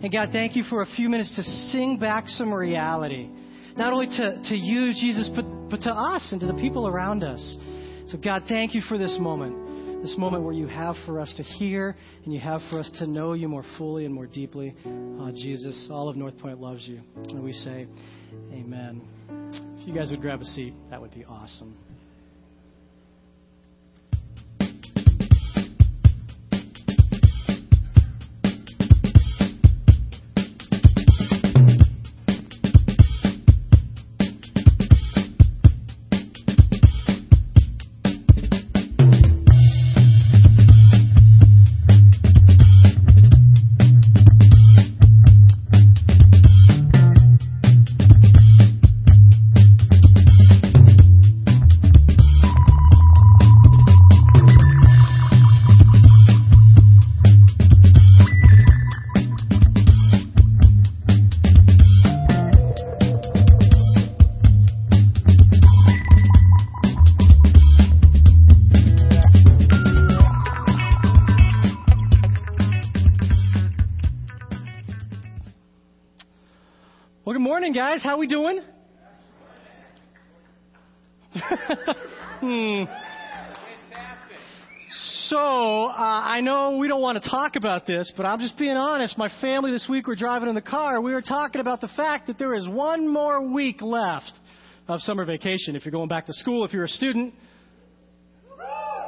And God, thank you for a few minutes to sing back some reality. Not only to, to you, Jesus, but, but to us and to the people around us. So, God, thank you for this moment. This moment where you have for us to hear and you have for us to know you more fully and more deeply. Oh, Jesus, all of Northpointe loves you. And we say, Amen. If you guys would grab a seat, that would be awesome. Guys. How we doing? hmm. So, uh, I know we don't want to talk about this, but I'm just being honest. My family this week were driving in the car. We were talking about the fact that there is one more week left of summer vacation. If you're going back to school, if you're a student,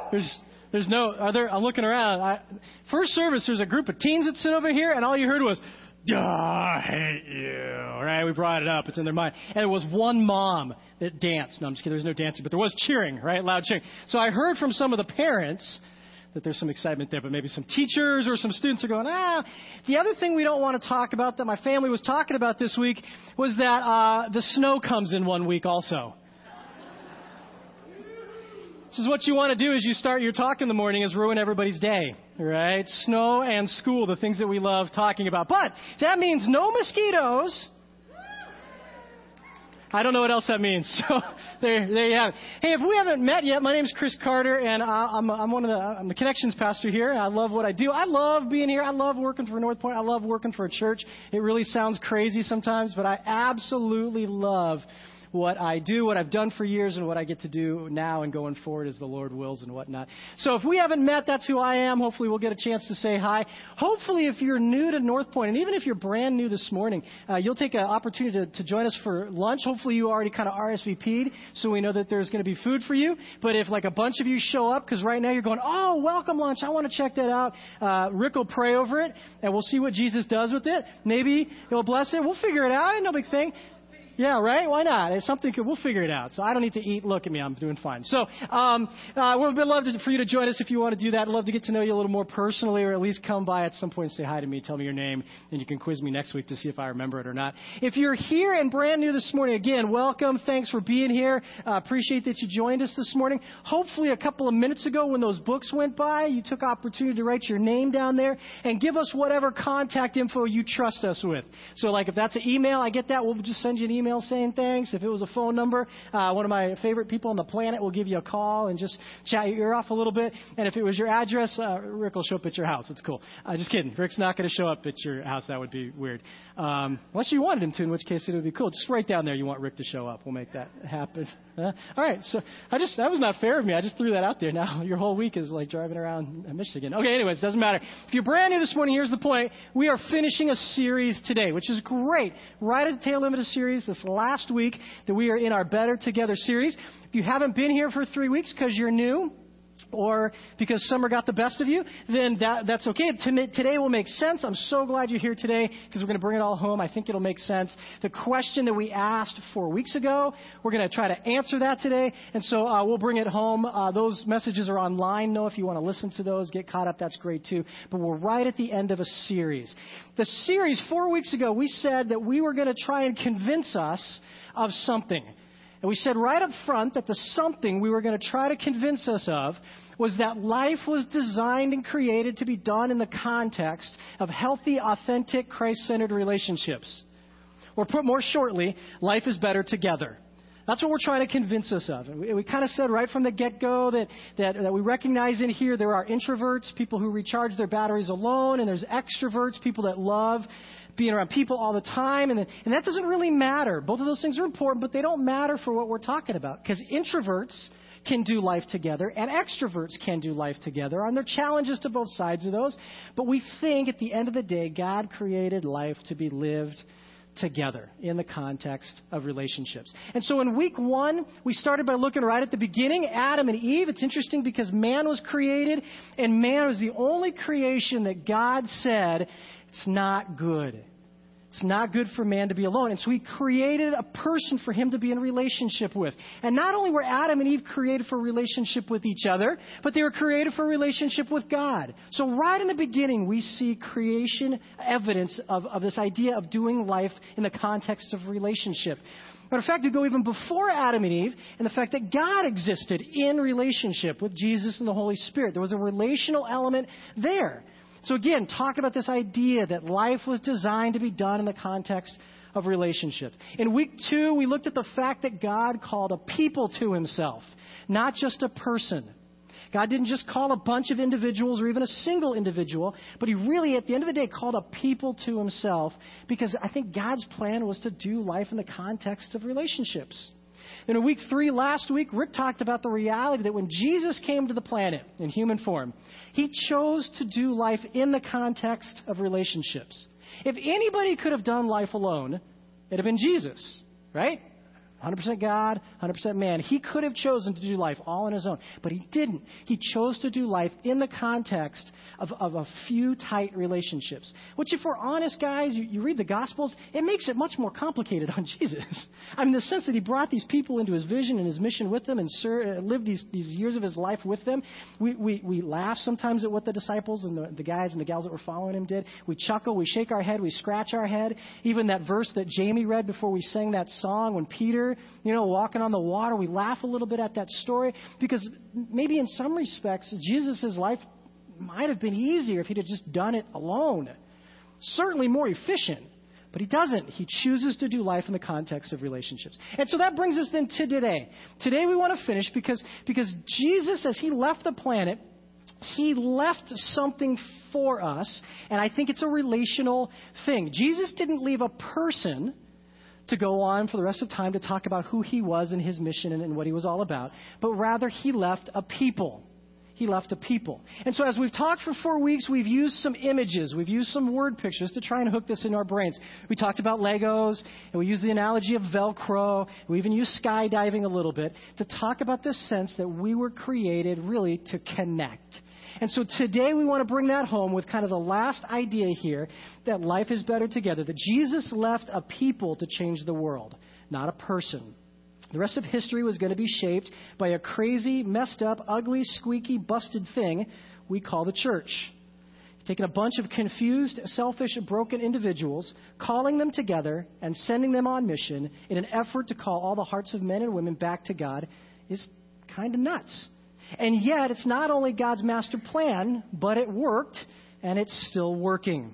there's there's no. Are there? I'm looking around. I, first service, there's a group of teens that sit over here, and all you heard was, oh, I hate you. Right? We brought it up. It's in their mind. And there was one mom that danced. No, I'm just kidding. There was no dancing, but there was cheering, right? Loud cheering. So I heard from some of the parents that there's some excitement there, but maybe some teachers or some students are going, ah. The other thing we don't want to talk about that my family was talking about this week was that uh, the snow comes in one week also. This is what you want to do as you start your talk in the morning is ruin everybody's day, right? Snow and school, the things that we love talking about. But that means no mosquitoes. I don't know what else that means. So there, there you have it. Hey, if we haven't met yet, my name is Chris Carter, and I'm, I'm one of the I'm the connections pastor here. I love what I do. I love being here. I love working for Northpointe. I love working for a church. It really sounds crazy sometimes, but I absolutely love what I do, what I've done for years, and what I get to do now and going forward as the Lord wills and whatnot. So if we haven't met, that's who I am. Hopefully we'll get a chance to say hi. Hopefully if you're new to Northpointe, and even if you're brand new this morning, uh, you'll take an opportunity to, to join us for lunch. Hopefully you already kind of RSVP'd, so we know that there's going to be food for you. But if like a bunch of you show up, because right now you're going, oh, welcome lunch, I want to check that out. Uh, Rick will pray over it, and we'll see what Jesus does with it. Maybe he'll bless it. We'll figure it out. No big thing. Yeah, right? Why not? It's something, we'll figure it out. So I don't need to eat. Look at me. I'm doing fine. So, um, uh, we would love to, for you to join us if you want to do that. I'd love to get to know you a little more personally or at least come by at some point and say hi to me, tell me your name, and you can quiz me next week to see if I remember it or not. If you're here and brand new this morning, again, welcome. Thanks for being here. Uh, appreciate that you joined us this morning. Hopefully a couple of minutes ago when those books went by, you took opportunity to write your name down there and give us whatever contact info you trust us with. So like if that's an email, I get that. We'll just send you an email saying thanks. If it was a phone number, uh, one of my favorite people on the planet will give you a call and just chat your ear off a little bit. And if it was your address, uh, Rick will show up at your house. It's cool. Uh, just kidding. Rick's not going to show up at your house. That would be weird. Um, unless you wanted him to, in which case it would be cool. Just write down there you want Rick to show up. We'll make that happen. All right. So I just that was not fair of me. I just threw that out there. Now your whole week is like driving around Michigan. Okay. Anyways, doesn't matter. If you're brand new this morning, here's the point. We are finishing a series today, which is great. Right at the tail end of the series, this last week that we are in our Better Together series. If you haven't been here for three weeks because you're new, or because summer got the best of you, then that, that's okay. Today will make sense. I'm so glad you're here today because we're going to bring it all home. I think it'll make sense. The question that we asked four weeks ago, we're going to try to answer that today. And so uh, we'll bring it home. Uh, those messages are online. No, if you want to listen to those, get caught up, that's great too. But we're right at the end of a series. The series, four weeks ago, we said that we were going to try and convince us of something. And we said right up front that the something we were going to try to convince us of was that life was designed and created to be done in the context of healthy, authentic, Christ centered relationships. Or put more shortly, life is better together. That's what we're trying to convince us of. And we, we kind of said right from the get go that, that, that we recognize in here there are introverts, people who recharge their batteries alone, and there's extroverts, people that love being around people all the time, and, and that doesn't really matter. Both of those things are important, but they don't matter for what we're talking about. Because introverts can do life together, and extroverts can do life together. And there are challenges to both sides of those. But we think at the end of the day, God created life to be lived together in the context of relationships. And so in week one, we started by looking right at the beginning, Adam and Eve. It's interesting because man was created, and man was the only creation that God said, it's not good. It's not good for man to be alone. And so he created a person for him to be in relationship with. And not only were Adam and Eve created for relationship with each other, but they were created for relationship with God. So right in the beginning, we see creation evidence of, of this idea of doing life in the context of relationship. Matter of fact, we go even before Adam and Eve, and the fact that God existed in relationship with Jesus and the Holy Spirit. There was a relational element there. So again, talk about this idea that life was designed to be done in the context of relationship. In week two, we looked at the fact that God called a people to himself, not just a person. God didn't just call a bunch of individuals or even a single individual, but He really, at the end of the day, called a people to Himself because I think God's plan was to do life in the context of relationships. In week three last week, Rick talked about the reality that when Jesus came to the planet in human form, he chose to do life in the context of relationships. If anybody could have done life alone, it'd have been Jesus, right? 100% God, 100% man. He could have chosen to do life all on his own, but he didn't. He chose to do life in the context of, of a few tight relationships. Which, if we're honest, guys, you, you read the Gospels, it makes it much more complicated on Jesus. I mean, the sense that he brought these people into his vision and his mission with them and uh, lived these, these years of his life with them. We, we, we laugh sometimes at what the disciples and the, the guys and the gals that were following him did. We chuckle, we shake our head, we scratch our head. Even that verse that Jamie read before we sang that song when Peter you know, walking on the water. We laugh a little bit at that story because maybe in some respects, Jesus' life might have been easier if he'd have just done it alone. Certainly more efficient. But he doesn't. He chooses to do life in the context of relationships. And so that brings us then to today. Today we want to finish because, because Jesus, as he left the planet, he left something for us, and I think it's a relational thing. Jesus didn't leave a person to go on for the rest of time to talk about who he was and his mission and, and what he was all about, but rather he left a people. He left a people. And so, as we've talked for four weeks, we've used some images, we've used some word pictures to try and hook this in our brains. We talked about Legos, and we used the analogy of Velcro. We even used skydiving a little bit to talk about this sense that we were created really to connect and so today we want to bring that home with kind of the last idea here that life is better together, that Jesus left a people to change the world, not a person. The rest of history was going to be shaped by a crazy, messed up, ugly, squeaky, busted thing we call the church. Taking a bunch of confused, selfish, broken individuals, calling them together, and sending them on mission in an effort to call all the hearts of men and women back to God is kind of nuts. And yet, it's not only God's master plan, but it worked, and it's still working.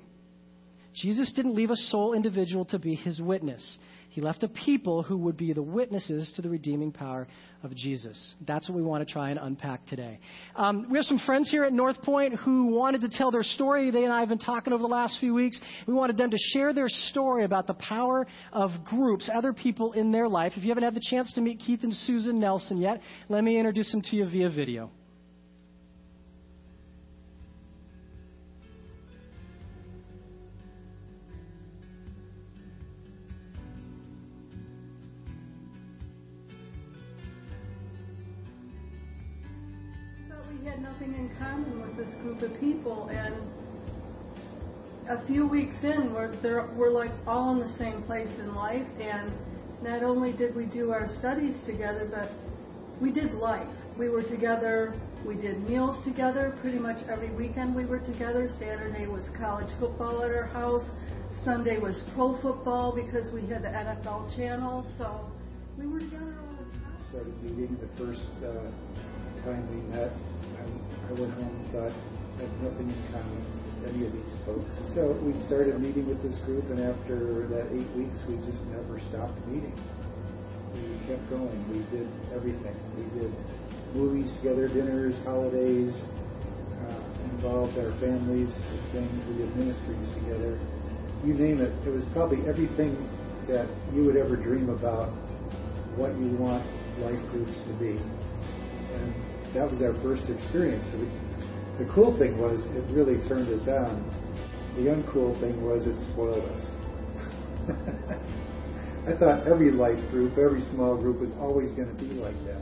Jesus didn't leave a sole individual to be his witness. He left a people who would be the witnesses to the redeeming power of Jesus. That's what we want to try and unpack today. Um, we have some friends here at Northpointe who wanted to tell their story. They and I have been talking over the last few weeks. We wanted them to share their story about the power of groups, other people in their life. If you haven't had the chance to meet Keith and Susan Nelson yet, let me introduce them to you via video. Few weeks in, we're, we're like all in the same place in life, and not only did we do our studies together, but we did life. We were together, we did meals together pretty much every weekend we were together. Saturday was college football at our house, Sunday was pro football because we had the NFL channel, so we were together all the time. Started meeting the first uh, time we met. I, I went home and thought, have nothing in common any of these folks. So we started meeting with this group, and after that eight weeks, we just never stopped meeting. We kept going. We did everything. We did movies together, dinners, holidays, uh, involved our families things. We did ministries together. you name it, it was probably everything that you would ever dream about what you want life groups to be. And that was our first experience. The cool thing was it really turned us on. The uncool thing was it spoiled us. I thought every life group, every small group was always going to be like that.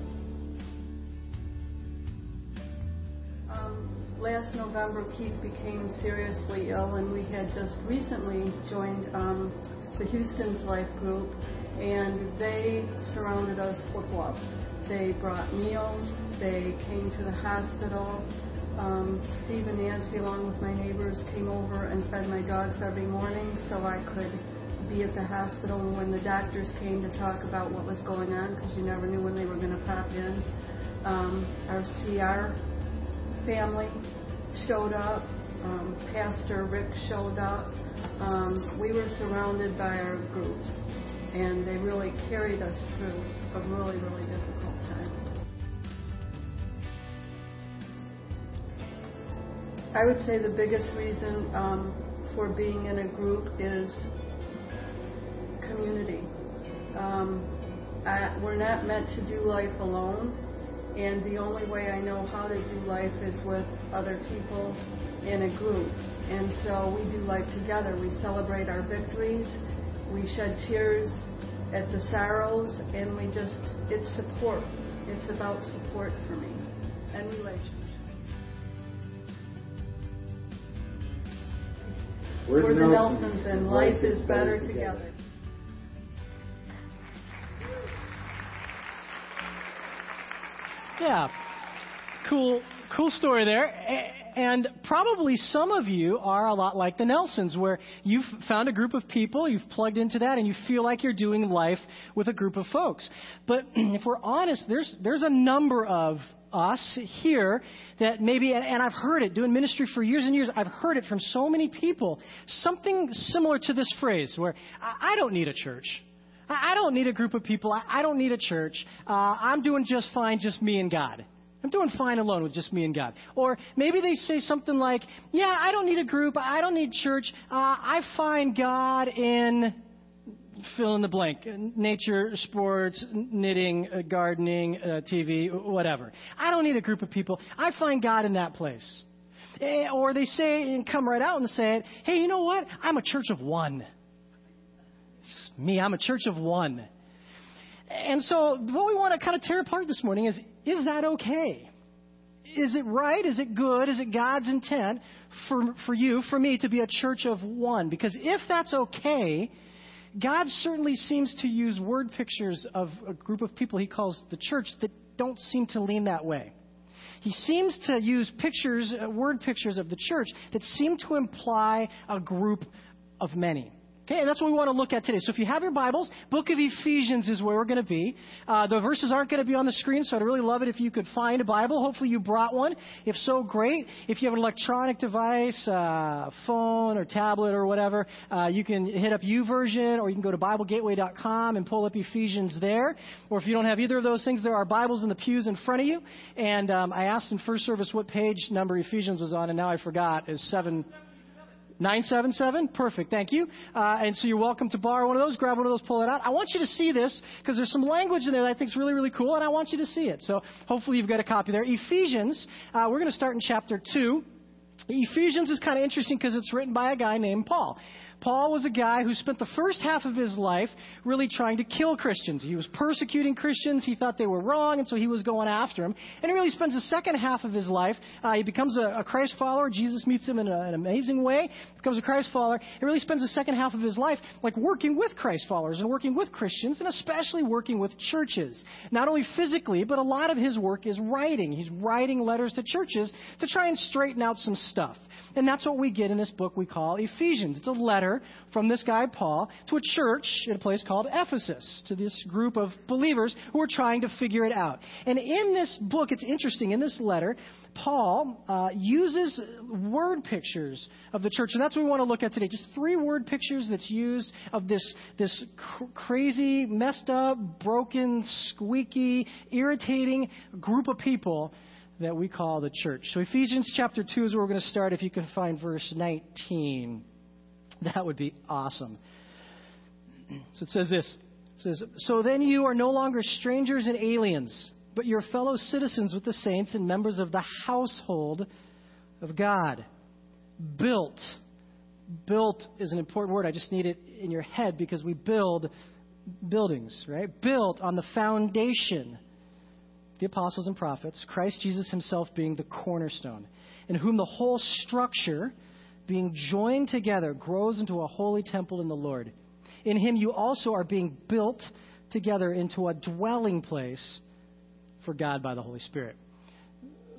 Um, last November, Keith became seriously ill, and we had just recently joined um, the Houston's Life Group, and they surrounded us with love. They brought meals, they came to the hospital, um, Steve and Nancy, along with my neighbors, came over and fed my dogs every morning so I could be at the hospital when the doctors came to talk about what was going on because you never knew when they were going to pop in. Um, our CR family showed up. Um, Pastor Rick showed up. Um, we were surrounded by our groups, and they really carried us through a really, really I would say the biggest reason um, for being in a group is community. Um, I, we're not meant to do life alone, and the only way I know how to do life is with other people in a group. And so we do life together. We celebrate our victories, we shed tears at the sorrows, and we just, it's support. It's about support for me and relationships. We're, We're the the Nelsons, Nelsons, and life is better together. Yeah, cool, cool story there. And probably some of you are a lot like the Nelsons, where you've found a group of people, you've plugged into that, and you feel like you're doing life with a group of folks. But if we're honest, there's there's a number of us here that maybe, and I've heard it doing ministry for years and years, I've heard it from so many people, something similar to this phrase where I don't need a church. I don't need a group of people. I don't need a church. Uh, I'm doing just fine, just me and God. I'm doing fine alone with just me and God. Or maybe they say something like, Yeah, I don't need a group. I don't need church. Uh, I find God in fill in the blank nature, sports, knitting, uh, gardening, uh, TV, whatever. I don't need a group of people. I find God in that place. Eh, or they say and come right out and say it, Hey, you know what? I'm a church of one It's just me. I'm a church of one. And so, what we want to kind of tear apart this morning is is that okay? Is it right? Is it good? Is it God's intent for, for you, for me, to be a church of one? Because if that's okay, God certainly seems to use word pictures of a group of people he calls the church that don't seem to lean that way. He seems to use pictures, uh, word pictures of the church that seem to imply a group of many. Okay, and that's what we want to look at today. So if you have your Bibles, Book of Ephesians is where we're going to be. Uh, the verses aren't going to be on the screen, so I'd really love it if you could find a Bible. Hopefully you brought one. If so, great. If you have an electronic device, uh, phone or tablet or whatever, uh, you can hit up YouVersion or you can go to BibleGateway.com and pull up Ephesians there. Or if you don't have either of those things, there are Bibles in the pews in front of you. And um, I asked in first service what page number Ephesians was on, and now I forgot. Is seven. 977? Perfect, thank you. Uh, and so you're welcome to borrow one of those, grab one of those, pull it out. I want you to see this because there's some language in there that I think is really, really cool, and I want you to see it. So hopefully you've got a copy there. Ephesians, uh, we're going to start in chapter 2. Ephesians is kind of interesting because it's written by a guy named Paul. Paul was a guy who spent the first half of his life really trying to kill Christians. He was persecuting Christians. He thought they were wrong, and so he was going after them. And he really spends the second half of his life. Uh, he becomes a, a, Christ follower. Jesus meets him in a, an amazing way. Becomes a Christ follower. He really spends the second half of his life like working with Christ followers and working with Christians, and especially working with churches. Not only physically, but a lot of his work is writing. He's writing letters to churches to try and straighten out some stuff. And that's what we get in this book we call Ephesians. It's a letter from this guy, Paul, to a church in a place called Ephesus, to this group of believers who are trying to figure it out. And in this book, it's interesting, in this letter, Paul uh, uses word pictures of the church. And that's what we want to look at today. Just three word pictures that's used of this, this cr- crazy, messed up, broken, squeaky, irritating group of people that we call the church. So Ephesians chapter 2 is where we're going to start if you can find verse 19. That would be awesome. So it says this. It says, So then you are no longer strangers and aliens, but your fellow citizens with the saints and members of the household of God. Built. Built is an important word. I just need it in your head because we build buildings, right? Built on the foundation, the apostles and prophets, Christ Jesus himself being the cornerstone, in whom the whole structure, being joined together, grows into a holy temple in the Lord. In him you also are being built together into a dwelling place for God by the Holy Spirit.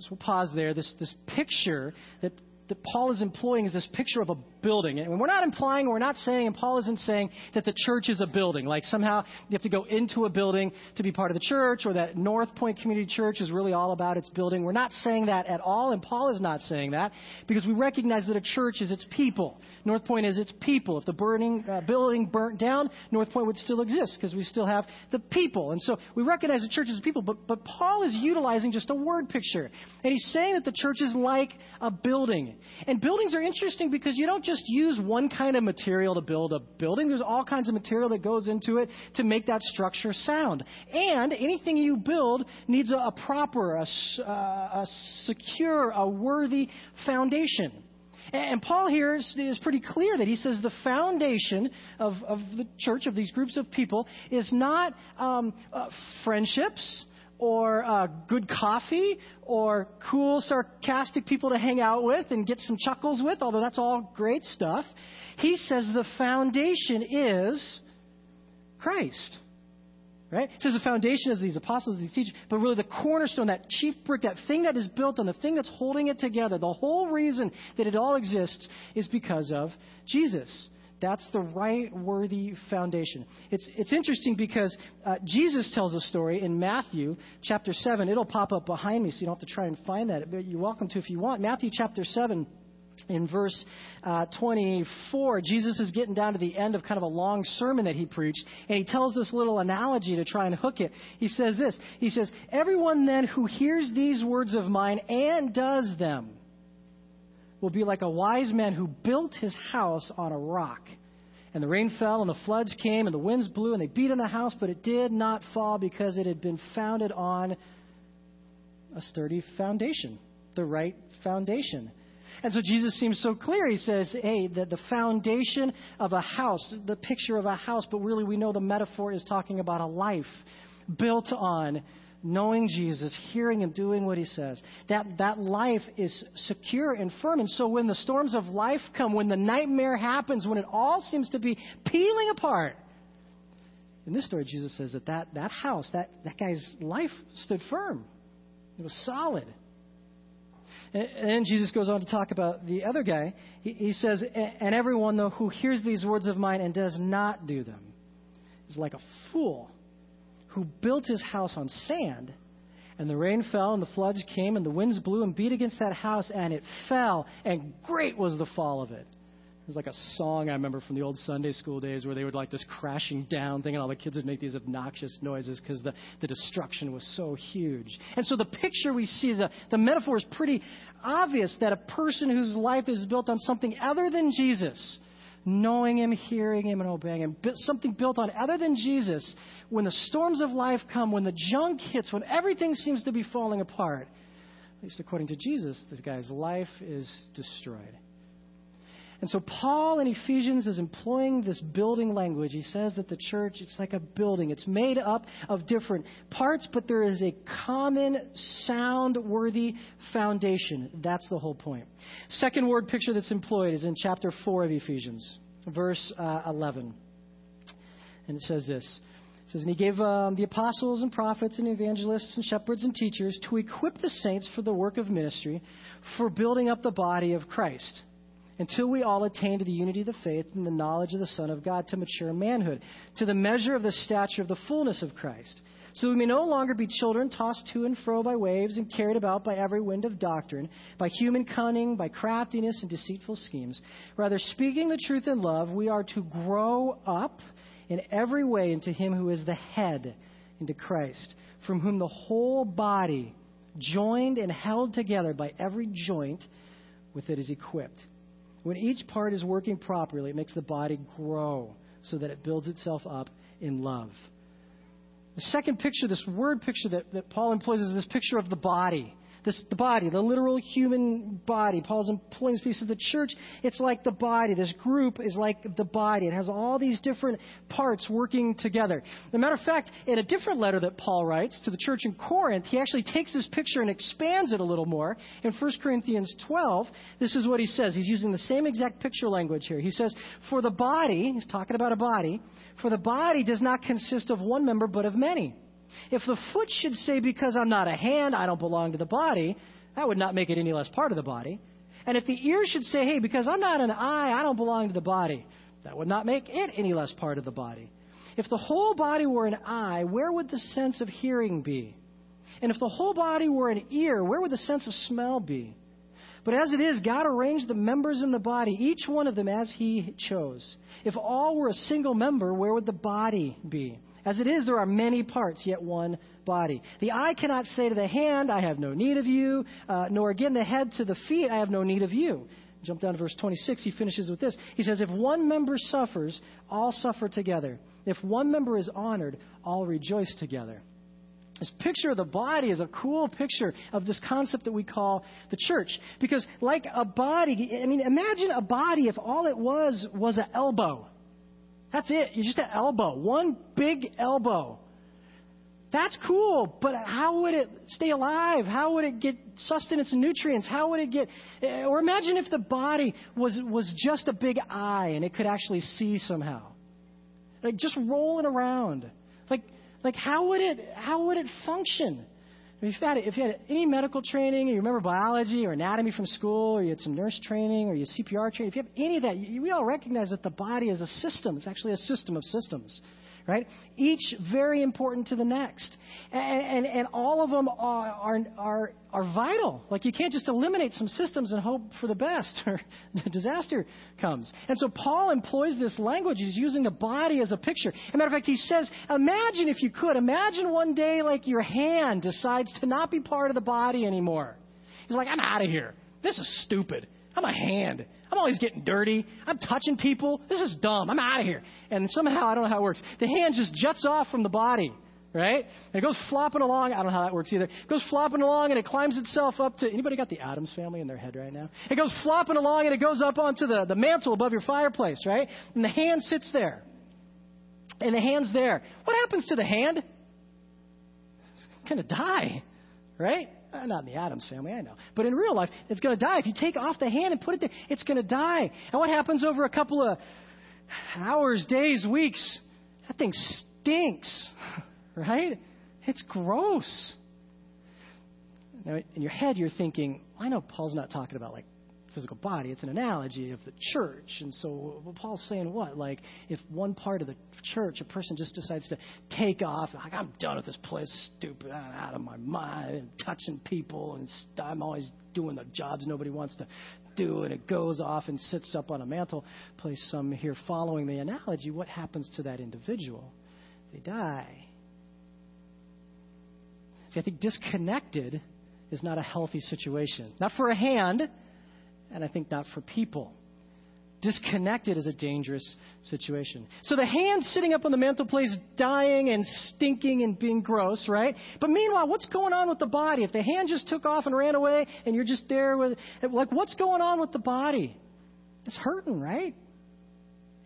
So we'll pause there. This, this picture that that Paul is employing is this picture of a building. And we're not implying, we're not saying, and Paul isn't saying that the church is a building. Like somehow you have to go into a building to be part of the church, or that Northpointe Community Church is really all about its building. We're not saying that at all, and Paul is not saying that, because we recognize that a church is its people. Northpointe is its people. If the burning uh, building burnt down, Northpointe would still exist, because we still have the people. And so we recognize the church as people, but, but Paul is utilizing just a word picture. And he's saying that the church is like a building. And buildings are interesting because you don't just use one kind of material to build a building. There's all kinds of material that goes into it to make that structure sound. And anything you build needs a, a proper, a, uh, a secure, a worthy foundation. And Paul here is, is, pretty clear that he says the foundation of, of the church, of these groups of people, is not um, uh, friendships or uh, good coffee or cool, sarcastic people to hang out with and get some chuckles with, although that's all great stuff. He says the foundation is Christ. Right? He says the foundation is these apostles, these teachers, but really the cornerstone, that chief brick, that thing that is built on, the thing that's holding it together, the whole reason that it all exists is because of Jesus. That's the right, worthy foundation. It's, it's interesting because uh, Jesus tells a story in Matthew chapter 7. It'll pop up behind me, so you don't have to try and find that. But you're welcome to if you want. Matthew chapter 7 in verse uh, 24, Jesus is getting down to the end of kind of a long sermon that he preached, and he tells this little analogy to try and hook it. He says this He says, Everyone then who hears these words of mine and does them will be like a wise man who built his house on a rock. And the rain fell, and the floods came, and the winds blew, and they beat on the house, but it did not fall because it had been founded on a sturdy foundation, the right foundation. And so Jesus seems so clear. He says, hey, the, the foundation of a house, the picture of a house, but really we know the metaphor is talking about a life built on knowing Jesus, hearing Him, doing what He says. That, that life is secure and firm. And so when the storms of life come, when the nightmare happens, when it all seems to be peeling apart, in this story, Jesus says that that, that house, that, that guy's life stood firm. It was solid. And, then Jesus goes on to talk about the other guy. He, he says, And everyone, though, who hears these words of mine and does not do them is like a fool who built his house on sand. And the rain fell, and the floods came, and the winds blew and beat against that house, and it fell, and great was the fall of it. It was like a song I remember from the old Sunday school days where they would like this crashing down thing, and all the kids would make these obnoxious noises because the, the destruction was so huge. And so the picture we see, the, the metaphor is pretty obvious that a person whose life is built on something other than Jesus knowing Him, hearing Him, and obeying Him. Something built on other than Jesus. When the storms of life come, when the junk hits, when everything seems to be falling apart, at least according to Jesus, this guy's life is destroyed. And so Paul in Ephesians is employing this building language. He says that the church, it's like a building. It's made up of different parts, but there is a common, sound worthy foundation. That's the whole point. Second word picture that's employed is in chapter 4 of Ephesians, verse uh, 11. And it says this. It says, And he gave um, the apostles and prophets and evangelists and shepherds and teachers to equip the saints for the work of ministry, for building up the body of Christ until we all attain to the unity of the faith and the knowledge of the Son of God to mature manhood, to the measure of the stature of the fullness of Christ. So we may no longer be children tossed to and fro by waves and carried about by every wind of doctrine, by human cunning, by craftiness and deceitful schemes. Rather, speaking the truth in love, we are to grow up in every way into Him who is the head, into Christ, from whom the whole body, joined and held together by every joint with it, is equipped When each part is working properly, it makes the body grow so that it builds itself up in love. The second picture, this word picture that, that Paul employs, is this picture of the body. This, the body, the literal human body. Paul's employing this piece of the church. It's like the body. This group is like the body. It has all these different parts working together. As a matter of fact, in a different letter that Paul writes to the church in Corinth, he actually takes this picture and expands it a little more. In 1 Corinthians 12, this is what he says. He's using the same exact picture language here. He says, For the body, he's talking about a body, for the body does not consist of one member but of many. If the foot should say, Because I'm not a hand, I don't belong to the body, that would not make it any less part of the body. And if the ear should say, Hey, because I'm not an eye, I don't belong to the body, that would not make it any less part of the body. If the whole body were an eye, where would the sense of hearing be? And if the whole body were an ear, where would the sense of smell be? But as it is, God arranged the members in the body, each one of them as He chose. If all were a single member, where would the body be? As it is, there are many parts, yet one body. The eye cannot say to the hand, I have no need of you, uh, nor again the head to the feet, I have no need of you. Jump down to verse 26. He finishes with this. He says, If one member suffers, all suffer together. If one member is honored, all rejoice together. This picture of the body is a cool picture of this concept that we call the church. Because, like a body, I mean, imagine a body if all it was was an elbow. That's it. You're just an elbow. One big elbow. That's cool, but how would it stay alive? How would it get sustenance and nutrients? How would it get. Or imagine if the body was, was just a big eye and it could actually see somehow. Like just rolling around. Like, like how, would it, how would it function? If you, had, if you had any medical training, you remember biology or anatomy from school, or you had some nurse training, or you CPR training, if you have any of that, you, we all recognize that the body is a system. It's actually a system of systems right? Each very important to the next. And, and, and all of them are, are, are, are vital. Like you can't just eliminate some systems and hope for the best or the disaster comes. And so Paul employs this language. He's using the body as a picture. As a matter of fact, he says, imagine if you could, imagine one day like your hand decides to not be part of the body anymore. He's like, I'm out of here. This is stupid. I'm a hand. I'm always getting dirty. I'm touching people. This is dumb. I'm out of here. And somehow, I don't know how it works. The hand just juts off from the body, right? And it goes flopping along. I don't know how that works either. It goes flopping along and it climbs itself up to. Anybody got the Addams family in their head right now? It goes flopping along and it goes up onto the, the mantle above your fireplace, right? And the hand sits there. And the hand's there. What happens to the hand? It's going to die, right? Uh, not in the Addams family, I know. But in real life, it's going to die. If you take off the hand and put it there, it's going to die. And what happens over a couple of hours, days, weeks? That thing stinks, right? It's gross. Now, in your head, you're thinking, I know Paul's not talking about like physical body. It's an analogy of the church. And so Paul's saying what? Like, if one part of the church, a person just decides to take off, like, I'm done with this place, stupid, I'm out of my mind, and touching people, and I'm always doing the jobs nobody wants to do, and it goes off and sits up on a mantle place. Some here following the analogy, what happens to that individual? They die. See, I think disconnected is not a healthy situation. Not for a hand, and I think not for people. Disconnected is a dangerous situation. So the hand sitting up on the mantelpiece, dying and stinking and being gross, right? But meanwhile, what's going on with the body? If the hand just took off and ran away and you're just there with, like, what's going on with the body? It's hurting, right?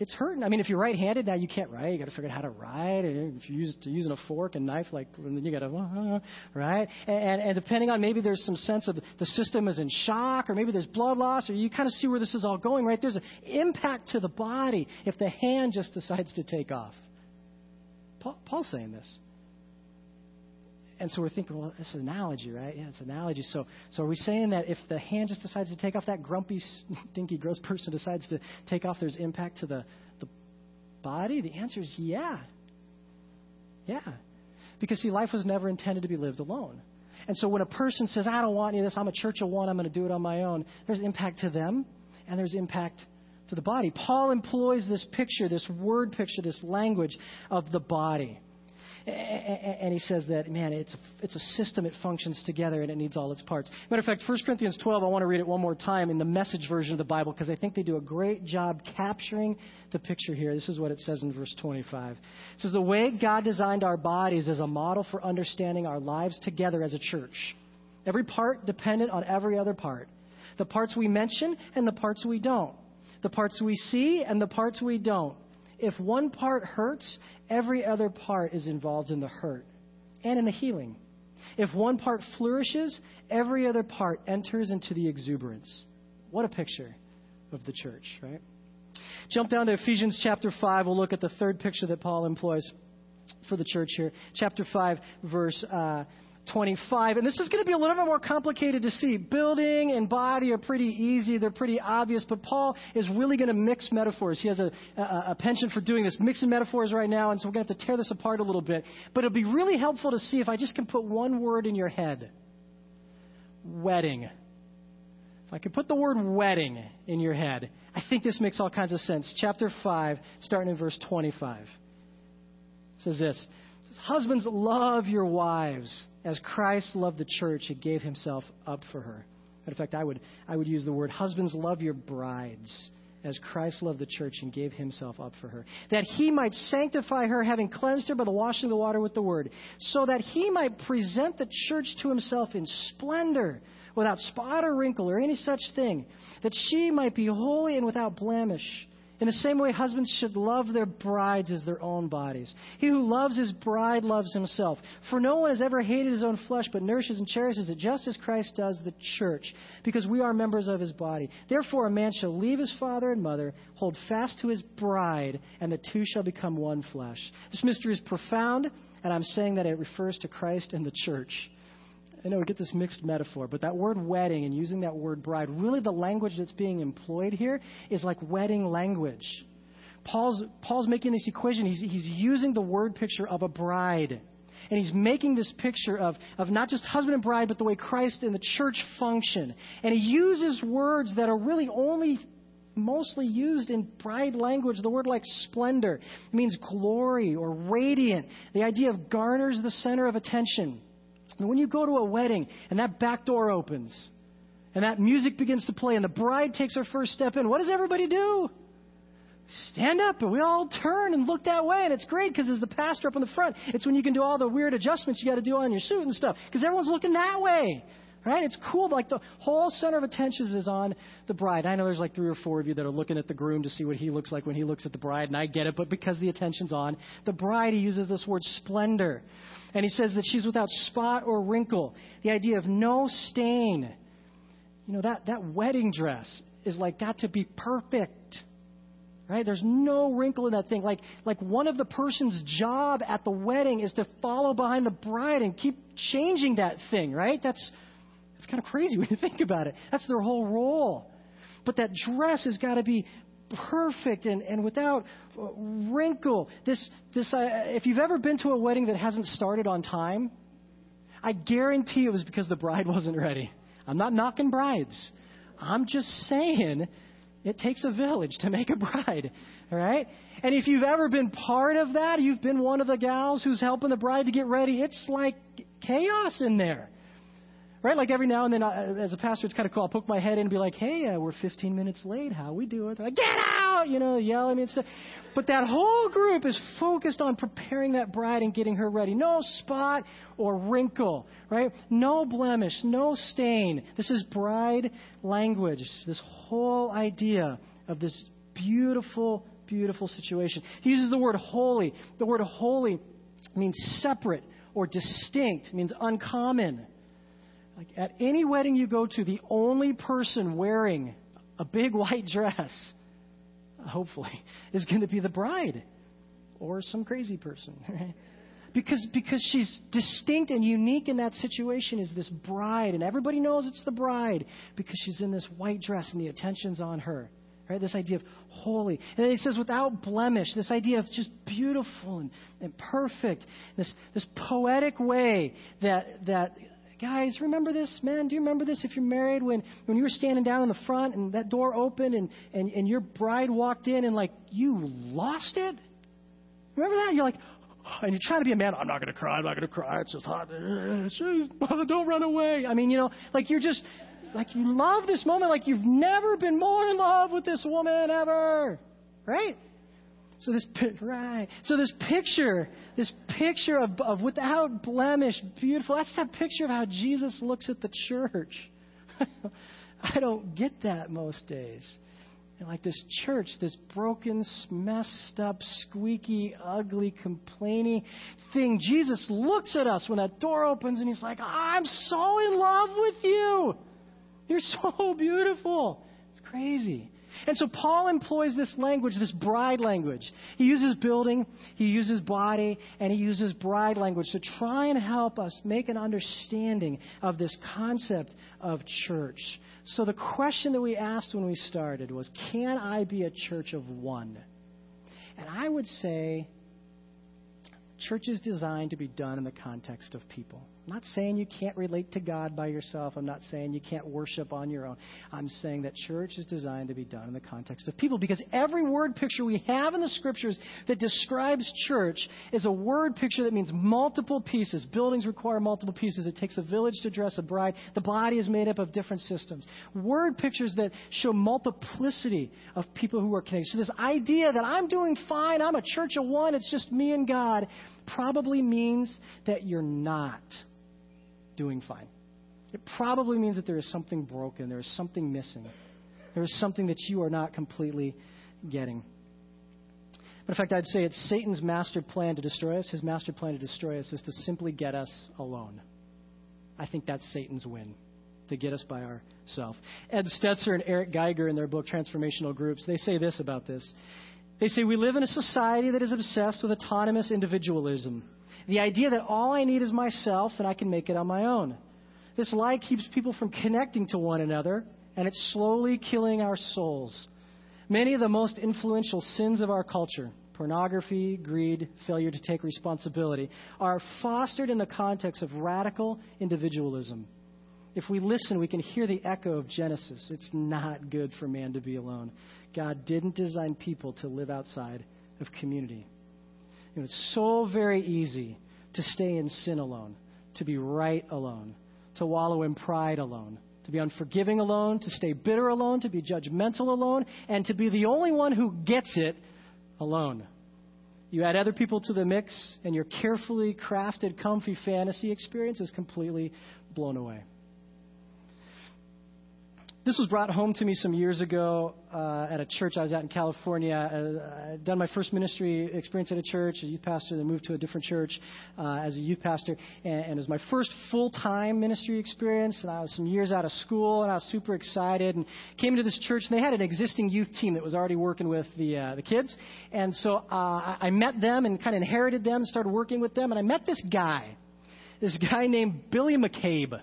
It's hurting. I mean, if you're right-handed, now you can't write. You got to figure out how to write. And if you're using a fork and knife, like then you got to uh, right. And, and depending on maybe there's some sense of the system is in shock, or maybe there's blood loss, or you kind of see where this is all going. Right? There's an impact to the body if the hand just decides to take off. Paul, Paul's saying this. And so we're thinking, well, it's an analogy, right? Yeah, it's an analogy. So, so are we saying that if the hand just decides to take off, that grumpy, stinky, gross person decides to take off, there's impact to the, the body? The answer is yeah. Yeah. Because, see, life was never intended to be lived alone. And so when a person says, I don't want any of this, I'm a church of one, I'm going to do it on my own, there's impact to them and there's impact to the body. Paul employs this picture, this word picture, this language of the body. And he says that, man, it's a, it's a system, it functions together, and it needs all its parts. Matter of fact, 1 Corinthians 12, I want to read it one more time in the message version of the Bible because I think they do a great job capturing the picture here. This is what it says in verse 25. It says, The way God designed our bodies is a model for understanding our lives together as a church. Every part dependent on every other part. The parts we mention and the parts we don't. The parts we see and the parts we don't. If one part hurts, every other part is involved in the hurt and in the healing. If one part flourishes, every other part enters into the exuberance. What a picture of the church, right? Jump down to Ephesians chapter 5. We'll look at the third picture that Paul employs for the church here. Chapter 5, verse uh, 25. And this is going to be a little bit more complicated to see. Building and body are pretty easy, they're pretty obvious, but Paul is really going to mix metaphors. He has a, a, a penchant for doing this, mixing metaphors right now, and so we're going to have to tear this apart a little bit. But it'll be really helpful to see if I just can put one word in your head wedding. If I could put the word wedding in your head, I think this makes all kinds of sense. Chapter 5, starting in verse 25, says this. Husbands, love your wives as Christ loved the church he gave himself up for her. In fact, I would, I would use the word husbands, love your brides as Christ loved the church and gave himself up for her, that he might sanctify her, having cleansed her by the washing of the water with the word, so that he might present the church to himself in splendor, without spot or wrinkle or any such thing, that she might be holy and without blemish. In the same way, husbands should love their brides as their own bodies. He who loves his bride loves himself. For no one has ever hated his own flesh, but nourishes and cherishes it, just as Christ does the church, because we are members of his body. Therefore, a man shall leave his father and mother, hold fast to his bride, and the two shall become one flesh. This mystery is profound, and I'm saying that it refers to Christ and the church. I know we get this mixed metaphor, but that word wedding and using that word bride, really the language that's being employed here is like wedding language. Paul's, Paul's making this equation. He's, he's using the word picture of a bride. And he's making this picture of, of not just husband and bride, but the way Christ and the church function. And he uses words that are really only mostly used in bride language. The word like splendor means glory or radiant. The idea of garners the center of attention. And when you go to a wedding and that back door opens and that music begins to play and the bride takes her first step in, what does everybody do? Stand up and we all turn and look that way and it's great because as the pastor up in the front, it's when you can do all the weird adjustments you got to do on your suit and stuff because everyone's looking that way. Right? It's cool. Like the whole center of attention is on the bride. I know there's like three or four of you that are looking at the groom to see what he looks like when he looks at the bride, and I get it, but because the attention's on the bride, he uses this word splendor. And he says that she's without spot or wrinkle. The idea of no stain. You know, that, that wedding dress is like got to be perfect. Right? There's no wrinkle in that thing. Like, like one of the person's job at the wedding is to follow behind the bride and keep changing that thing, right? That's, that's kind of crazy when you think about it. That's their whole role. But that dress has got to be perfect and, and without wrinkle. This, this, uh, if you've ever been to a wedding that hasn't started on time, I guarantee it was because the bride wasn't ready. I'm not knocking brides. I'm just saying it takes a village to make a bride. All right? And if you've ever been part of that, you've been one of the gals who's helping the bride to get ready, it's like chaos in there. Right? Like every now and then, I, as a pastor, it's kind of cool. I'll poke my head in and be like, hey, uh, we're 15 minutes late. How we doing? Like, Get out! You know, yell at me and stuff. But that whole group is focused on preparing that bride and getting her ready. No spot or wrinkle, right? No blemish, no stain. This is bride language. This whole idea of this beautiful, beautiful situation. He uses the word holy. The word holy means separate or distinct, means uncommon. Like at any wedding you go to, the only person wearing a big white dress, hopefully, is going to be the bride or some crazy person. Right? Because, because she's distinct and unique in that situation is this bride, and everybody knows it's the bride because she's in this white dress and the attention's on her. Right? This idea of holy. And then he says without blemish, this idea of just beautiful and, and perfect, this, this poetic way that, that Guys, remember this, man? Do you remember this if you're married when, when you were standing down in the front and that door opened and, and, and your bride walked in and like you lost it? Remember that? You're like, oh, and you're trying to be a man. I'm not going to cry. I'm not going to cry. It's just hot. It's just, don't run away. I mean, you know, like you're just, like you love this moment like you've never been more in love with this woman ever. Right? So this right. So this picture, this picture of, of without blemish, beautiful. That's that picture of how Jesus looks at the church. I don't get that most days. And like this church, this broken, messed up, squeaky, ugly, complaining thing. Jesus looks at us when that door opens and he's like, I'm so in love with you. You're so beautiful. It's crazy. And so Paul employs this language, this bride language. He uses building, he uses body, and he uses bride language to try and help us make an understanding of this concept of church. So the question that we asked when we started was Can I be a church of one? And I would say church is designed to be done in the context of people. I'm not saying you can't relate to God by yourself. I'm not saying you can't worship on your own. I'm saying that church is designed to be done in the context of people because every word picture we have in the scriptures that describes church is a word picture that means multiple pieces. Buildings require multiple pieces. It takes a village to dress a bride. The body is made up of different systems. Word pictures that show multiplicity of people who are connected. So this idea that I'm doing fine, I'm a church of one, it's just me and God, probably means that you're not doing fine. It probably means that there is something broken, there is something missing, there is something that you are not completely getting. But in fact, I'd say it's Satan's master plan to destroy us. His master plan to destroy us is to simply get us alone. I think that's Satan's win, to get us by ourselves. Ed Stetzer and Eric Geiger, in their book Transformational Groups, they say this about this. They say, We live in a society that is obsessed with autonomous individualism. The idea that all I need is myself and I can make it on my own. This lie keeps people from connecting to one another, and it's slowly killing our souls. Many of the most influential sins of our culture, pornography, greed, failure to take responsibility, are fostered in the context of radical individualism. If we listen, we can hear the echo of Genesis. It's not good for man to be alone. God didn't design people to live outside of community. Know, it's so very easy to stay in sin alone, to be right alone, to wallow in pride alone, to be unforgiving alone, to stay bitter alone, to be judgmental alone, and to be the only one who gets it alone. You add other people to the mix, and your carefully crafted, comfy fantasy experience is completely blown away. This was brought home to me some years ago uh, at a church I was at in California. Uh, I'd done my first ministry experience at a church, a youth pastor, then moved to a different church uh, as a youth pastor. And, and it was my first full time ministry experience. And I was some years out of school, and I was super excited. And came into this church, and they had an existing youth team that was already working with the, uh, the kids. And so uh, I met them and kind of inherited them, started working with them. And I met this guy, this guy named Billy McCabe.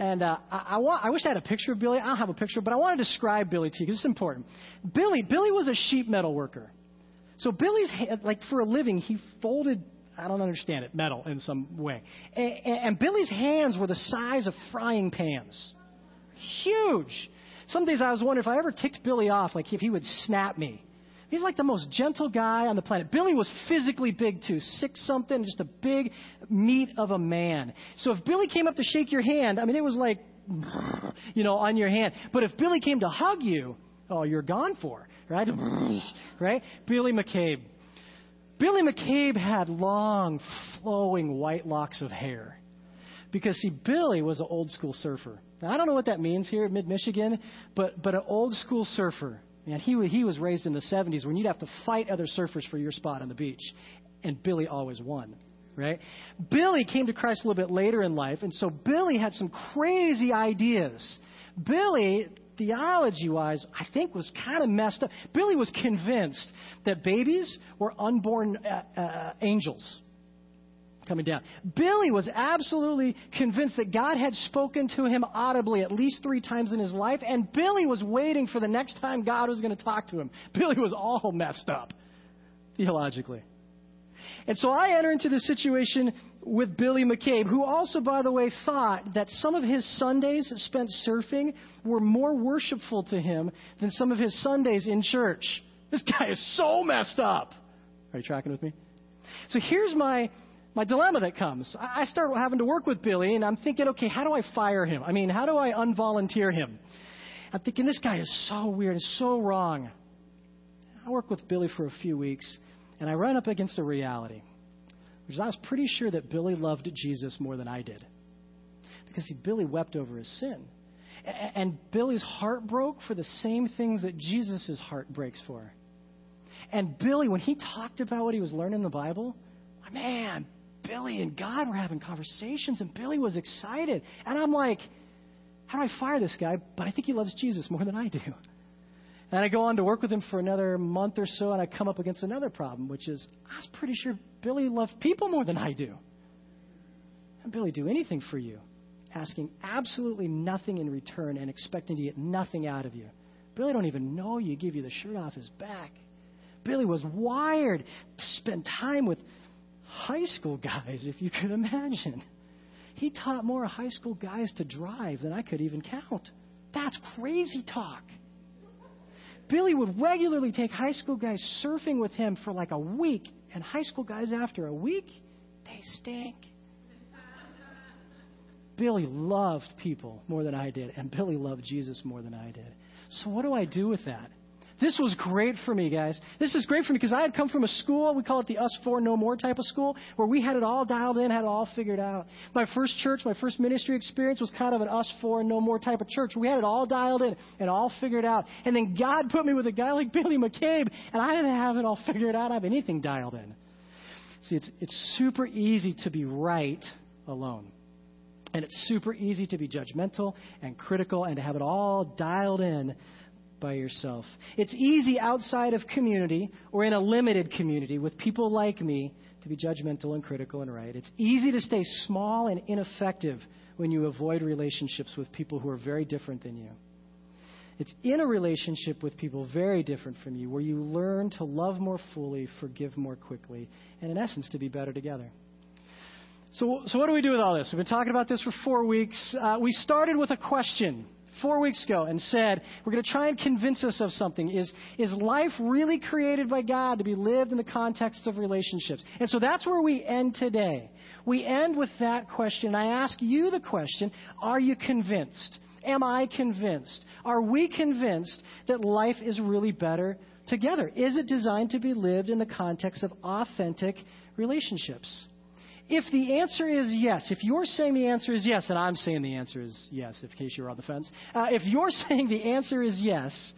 And uh, I, I, want, I wish I had a picture of Billy. I don't have a picture, but I want to describe Billy to you because it's important. Billy, Billy was a sheet metal worker. So Billy's, like for a living, he folded, I don't understand it, metal in some way. And, and Billy's hands were the size of frying pans. Huge. Some days I was wondering if I ever ticked Billy off, like if he would snap me. He's like the most gentle guy on the planet. Billy was physically big too, six something, just a big meat of a man. So if Billy came up to shake your hand, I mean, it was like, you know, on your hand. But if Billy came to hug you, oh, you're gone for, right? right? Billy McCabe. Billy McCabe had long, flowing white locks of hair. Because, see, Billy was an old school surfer. Now, I don't know what that means here at Mid Michigan, but, but an old school surfer. And he, he was raised in the 70s when you'd have to fight other surfers for your spot on the beach. And Billy always won, right? Billy came to Christ a little bit later in life, and so Billy had some crazy ideas. Billy, theology wise, I think was kind of messed up. Billy was convinced that babies were unborn uh, uh, angels coming down. Billy was absolutely convinced that God had spoken to him audibly at least three times in his life, and Billy was waiting for the next time God was going to talk to him. Billy was all messed up theologically. And so I enter into this situation with Billy McCabe, who also, by the way, thought that some of his Sundays spent surfing were more worshipful to him than some of his Sundays in church. This guy is so messed up. Are you tracking with me? So here's my my dilemma that comes. I start having to work with Billy, and I'm thinking, okay, how do I fire him? I mean, how do I unvolunteer him? I'm thinking, this guy is so weird and so wrong. I work with Billy for a few weeks, and I run up against a reality, which is I was pretty sure that Billy loved Jesus more than I did. Because see, Billy wept over his sin. And Billy's heart broke for the same things that Jesus' heart breaks for. And Billy, when he talked about what he was learning in the Bible, man, Billy and God were having conversations, and Billy was excited. And I'm like, how do I fire this guy? But I think he loves Jesus more than I do. And I go on to work with him for another month or so, and I come up against another problem, which is I was pretty sure Billy loved people more than I do. And Billy do anything for you, asking absolutely nothing in return and expecting to get nothing out of you. Billy don't even know you, give you the shirt off his back. Billy was wired to spend time with high school guys, if you could imagine. He taught more high school guys to drive than I could even count. That's crazy talk. Billy would regularly take high school guys surfing with him for like a week, and high school guys after a week, they stink. Billy loved people more than I did, and Billy loved Jesus more than I did. So, what do I do with that? This was great for me, guys. This is great for me because I had come from a school, we call it the us for no more type of school, where we had it all dialed in, had it all figured out. My first church, my first ministry experience was kind of an us for no more type of church. We had it all dialed in and all figured out. And then God put me with a guy like Billy McCabe, and I didn't have it all figured out. I have anything dialed in. See, it's, it's super easy to be right alone. And it's super easy to be judgmental and critical and to have it all dialed in by yourself. It's easy outside of community or in a limited community with people like me to be judgmental and critical and right. It's easy to stay small and ineffective when you avoid relationships with people who are very different than you. It's in a relationship with people very different from you where you learn to love more fully, forgive more quickly, and in essence, to be better together. So, so what do we do with all this? We've been talking about this for four weeks. Uh, we started with a question four weeks ago and said, we're going to try and convince us of something. Is, is life really created by God to be lived in the context of relationships? And so that's where we end today. We end with that question. I ask you the question, are you convinced? Am I convinced? Are we convinced that life is really better together? Is it designed to be lived in the context of authentic relationships? If the answer is yes, if you're saying the answer is yes, and I'm saying the answer is yes, in case you're on the fence, uh, if you're saying the answer is yes,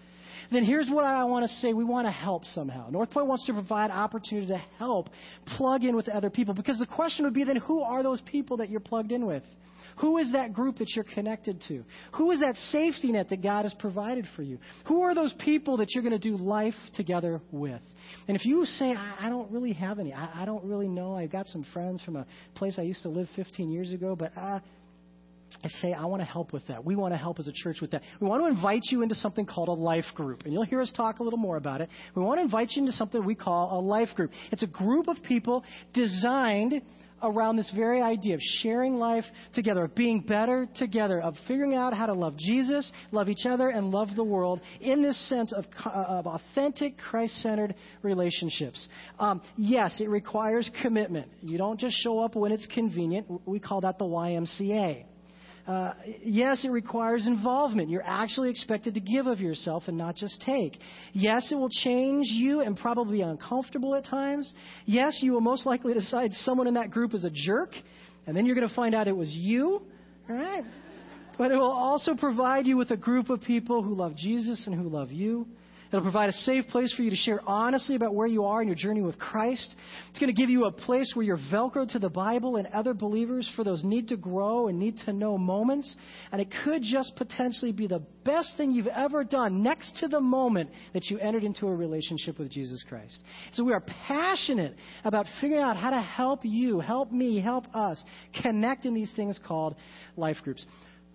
then here's what I want to say. We want to help somehow. Northpointe wants to provide opportunity to help plug in with other people because the question would be then who are those people that you're plugged in with? Who is that group that you're connected to? Who is that safety net that God has provided for you? Who are those people that you're going to do life together with? And if you say, I, I don't really have any, I, I don't really know, I've got some friends from a place I used to live 15 years ago, but uh, I say, I want to help with that. We want to help as a church with that. We want to invite you into something called a life group. And you'll hear us talk a little more about it. We want to invite you into something we call a life group. It's a group of people designed around this very idea of sharing life together, of being better together, of figuring out how to love Jesus, love each other, and love the world in this sense of, of authentic, Christ centered relationships. Um, yes, it requires commitment. You don't just show up when it's convenient. We call that the YMCA. Uh, yes, it requires involvement. You're actually expected to give of yourself and not just take. Yes, it will change you and probably uncomfortable at times. Yes, you will most likely decide someone in that group is a jerk, and then you're going to find out it was you. All right? But it will also provide you with a group of people who love Jesus and who love you It'll provide a safe place for you to share honestly about where you are in your journey with Christ. It's going to give you a place where you're velcroed to the Bible and other believers for those need to grow and need to know moments. And it could just potentially be the best thing you've ever done next to the moment that you entered into a relationship with Jesus Christ. So we are passionate about figuring out how to help you, help me, help us connect in these things called life groups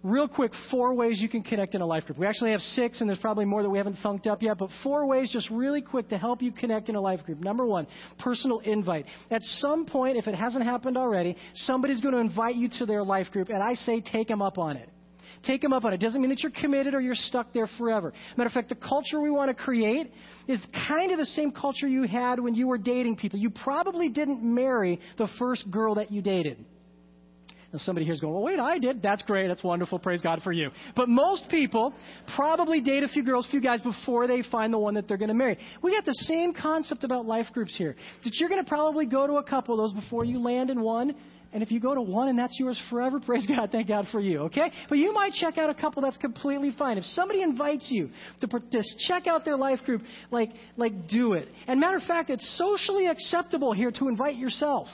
real quick, four ways you can connect in a life group. We actually have six, and there's probably more that we haven't thunked up yet, but four ways just really quick to help you connect in a life group. Number one, personal invite. At some point, if it hasn't happened already, somebody's going to invite you to their life group, and I say take them up on it. Take them up on it. Doesn't mean that you're committed or you're stuck there forever. Matter of fact, the culture we want to create is kind of the same culture you had when you were dating people. You probably didn't marry the first girl that you dated. And somebody here's going, well, wait, I did. That's great. That's wonderful. Praise God for you. But most people probably date a few girls, a few guys before they find the one that they're going to marry. We got the same concept about life groups here. That you're going to probably go to a couple of those before you land in one. And if you go to one and that's yours forever, praise God, thank God for you, okay? But you might check out a couple that's completely fine. If somebody invites you to, to check out their life group, like, like do it. And matter of fact, it's socially acceptable here to invite yourself.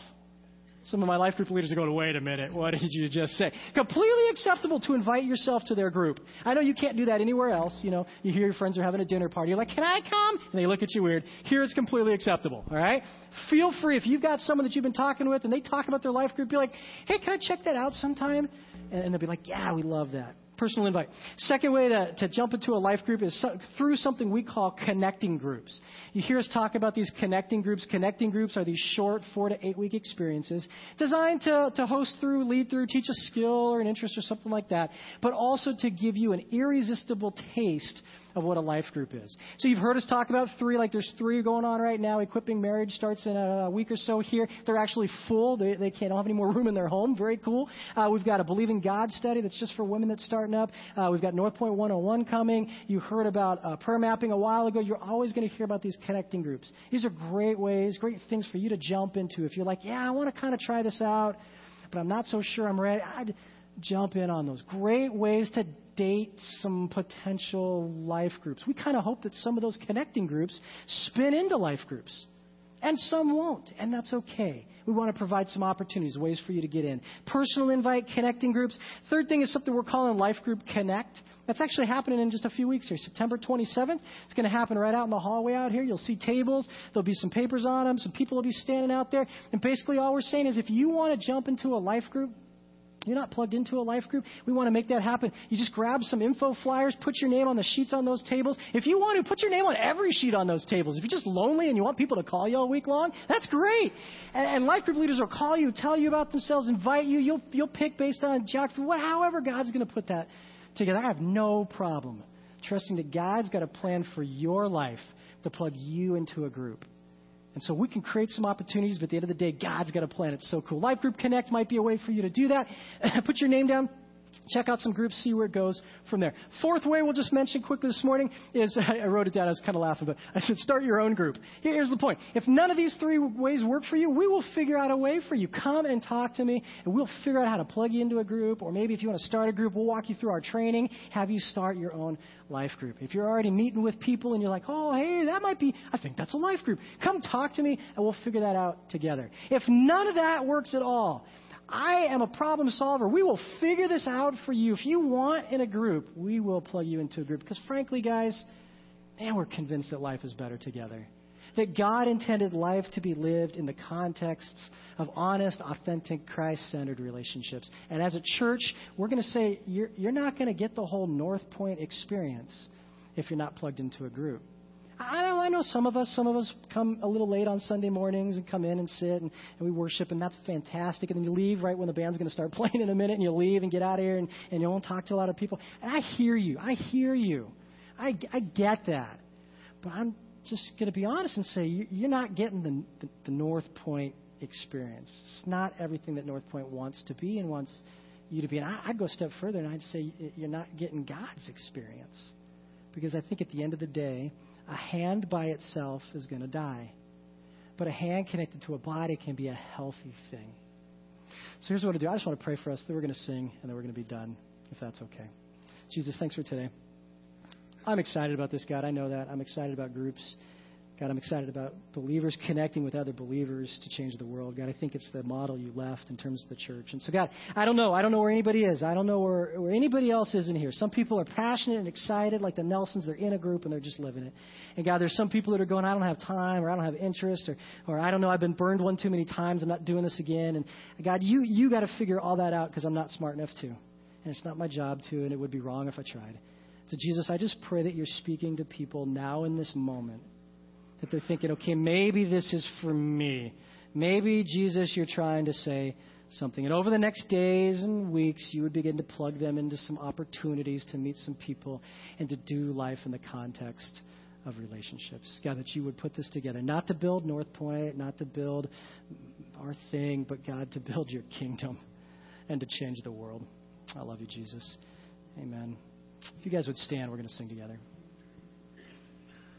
Some of my life group leaders are going, wait a minute, what did you just say? Completely acceptable to invite yourself to their group. I know you can't do that anywhere else. You know, you hear your friends are having a dinner party. You're like, can I come? And they look at you weird. Here it's completely acceptable, all right? Feel free. If you've got someone that you've been talking with and they talk about their life group, be like, hey, can I check that out sometime? And they'll be like, yeah, we love that personal invite. Second way to, to jump into a life group is so, through something we call connecting groups. You hear us talk about these connecting groups. Connecting groups are these short four to eight week experiences designed to, to host through, lead through, teach a skill or an interest or something like that, but also to give you an irresistible taste of what a life group is. So you've heard us talk about three, like there's three going on right now. Equipping Marriage starts in a week or so here. They're actually full. They, they can't have any more room in their home. Very cool. Uh, we've got a Believing God study that's just for women that's starting up. Uh, we've got Northpointe 101 coming. You heard about uh, prayer mapping a while ago. You're always going to hear about these connecting groups. These are great ways, great things for you to jump into. If you're like, yeah, I want to kind of try this out, but I'm not so sure I'm ready, I'd jump in on those. Great ways to date some potential life groups. We kind of hope that some of those connecting groups spin into life groups. And some won't, and that's okay. We want to provide some opportunities, ways for you to get in. Personal invite, connecting groups. Third thing is something we're calling Life Group Connect. That's actually happening in just a few weeks here, September 27th. It's going to happen right out in the hallway out here. You'll see tables. There'll be some papers on them. Some people will be standing out there. And basically, all we're saying is if you want to jump into a life group, you're not plugged into a life group. We want to make that happen. You just grab some info flyers, put your name on the sheets on those tables. If you want to, put your name on every sheet on those tables. If you're just lonely and you want people to call you all week long, that's great. And, and life group leaders will call you, tell you about themselves, invite you. You'll, you'll pick based on geography, what, however God's going to put that together. I have no problem trusting that God's got a plan for your life to plug you into a group. And so we can create some opportunities, but at the end of the day, God's got a plan. It's so cool. Life Group Connect might be a way for you to do that. Put your name down. Check out some groups, see where it goes from there. Fourth way we'll just mention quickly this morning is I wrote it down, I was kind of laughing, but I said start your own group. Here's the point. If none of these three ways work for you, we will figure out a way for you. Come and talk to me, and we'll figure out how to plug you into a group, or maybe if you want to start a group, we'll walk you through our training, have you start your own life group. If you're already meeting with people and you're like, oh, hey, that might be, I think that's a life group, come talk to me, and we'll figure that out together. If none of that works at all, I am a problem solver. We will figure this out for you. If you want in a group, we will plug you into a group. Because frankly, guys, man, we're convinced that life is better together. That God intended life to be lived in the contexts of honest, authentic, Christ centered relationships. And as a church, we're going to say you're, you're not going to get the whole Northpointe experience if you're not plugged into a group. I know, I know some of us, some of us come a little late on Sunday mornings and come in and sit and, and we worship, and that's fantastic. And then you leave right when the band's going to start playing in a minute, and you leave and get out of here, and, and you won't talk to a lot of people. And I hear you. I hear you. I, I get that. But I'm just going to be honest and say you're not getting the, the, the North Point experience. It's not everything that Northpointe wants to be and wants you to be. And I, I'd go a step further and I'd say you're not getting God's experience. Because I think at the end of the day, a hand by itself is going to die. But a hand connected to a body can be a healthy thing. So here's what I do. I just want to pray for us. Then we're going to sing, and then we're going to be done, if that's okay. Jesus, thanks for today. I'm excited about this, God. I know that. I'm excited about groups. God, I'm excited about believers connecting with other believers to change the world. God, I think it's the model you left in terms of the church. And so, God, I don't know. I don't know where anybody is. I don't know where, where anybody else is in here. Some people are passionate and excited, like the Nelsons. They're in a group and they're just living it. And God, there's some people that are going, I don't have time or I don't have interest or, or I don't know, I've been burned one too many times. I'm not doing this again. And God, you, you got to figure all that out because I'm not smart enough to. And it's not my job to, and it would be wrong if I tried. So, Jesus, I just pray that you're speaking to people now in this moment that they're thinking, okay, maybe this is for me. Maybe, Jesus, you're trying to say something. And over the next days and weeks, you would begin to plug them into some opportunities to meet some people and to do life in the context of relationships. God, that you would put this together, not to build Northpointe, not to build our thing, but God, to build your kingdom and to change the world. I love you, Jesus. Amen. If you guys would stand, we're going to sing together.